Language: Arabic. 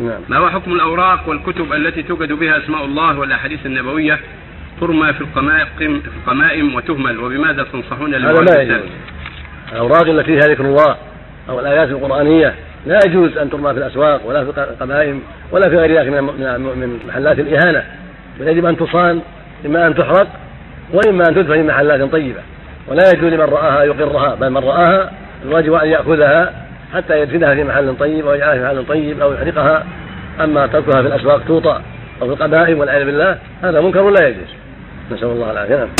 نعم. ما هو حكم الأوراق والكتب التي توجد بها أسماء الله والأحاديث النبوية؟ ترمى في القمائم في القمائم وتهمل وبماذا تنصحون هذا ما يجوز. الأوراق التي فيها ذكر الله أو الآيات القرآنية لا يجوز أن ترمى في الأسواق ولا في القمائم ولا في غير ذلك من من محلات الإهانة. بل يجب أن تصان إما أن تحرق وإما أن تدفن في محلات طيبة. ولا يجوز لمن رآها يقرها بل من رآها الواجب أن يأخذها حتى يدفنها في محل طيب أو يجعلها في محل طيب أو يحرقها أما تركها في الأسواق توطأ أو في القبائل والعياذ بالله هذا منكر لا يجوز. نسأل الله العافية.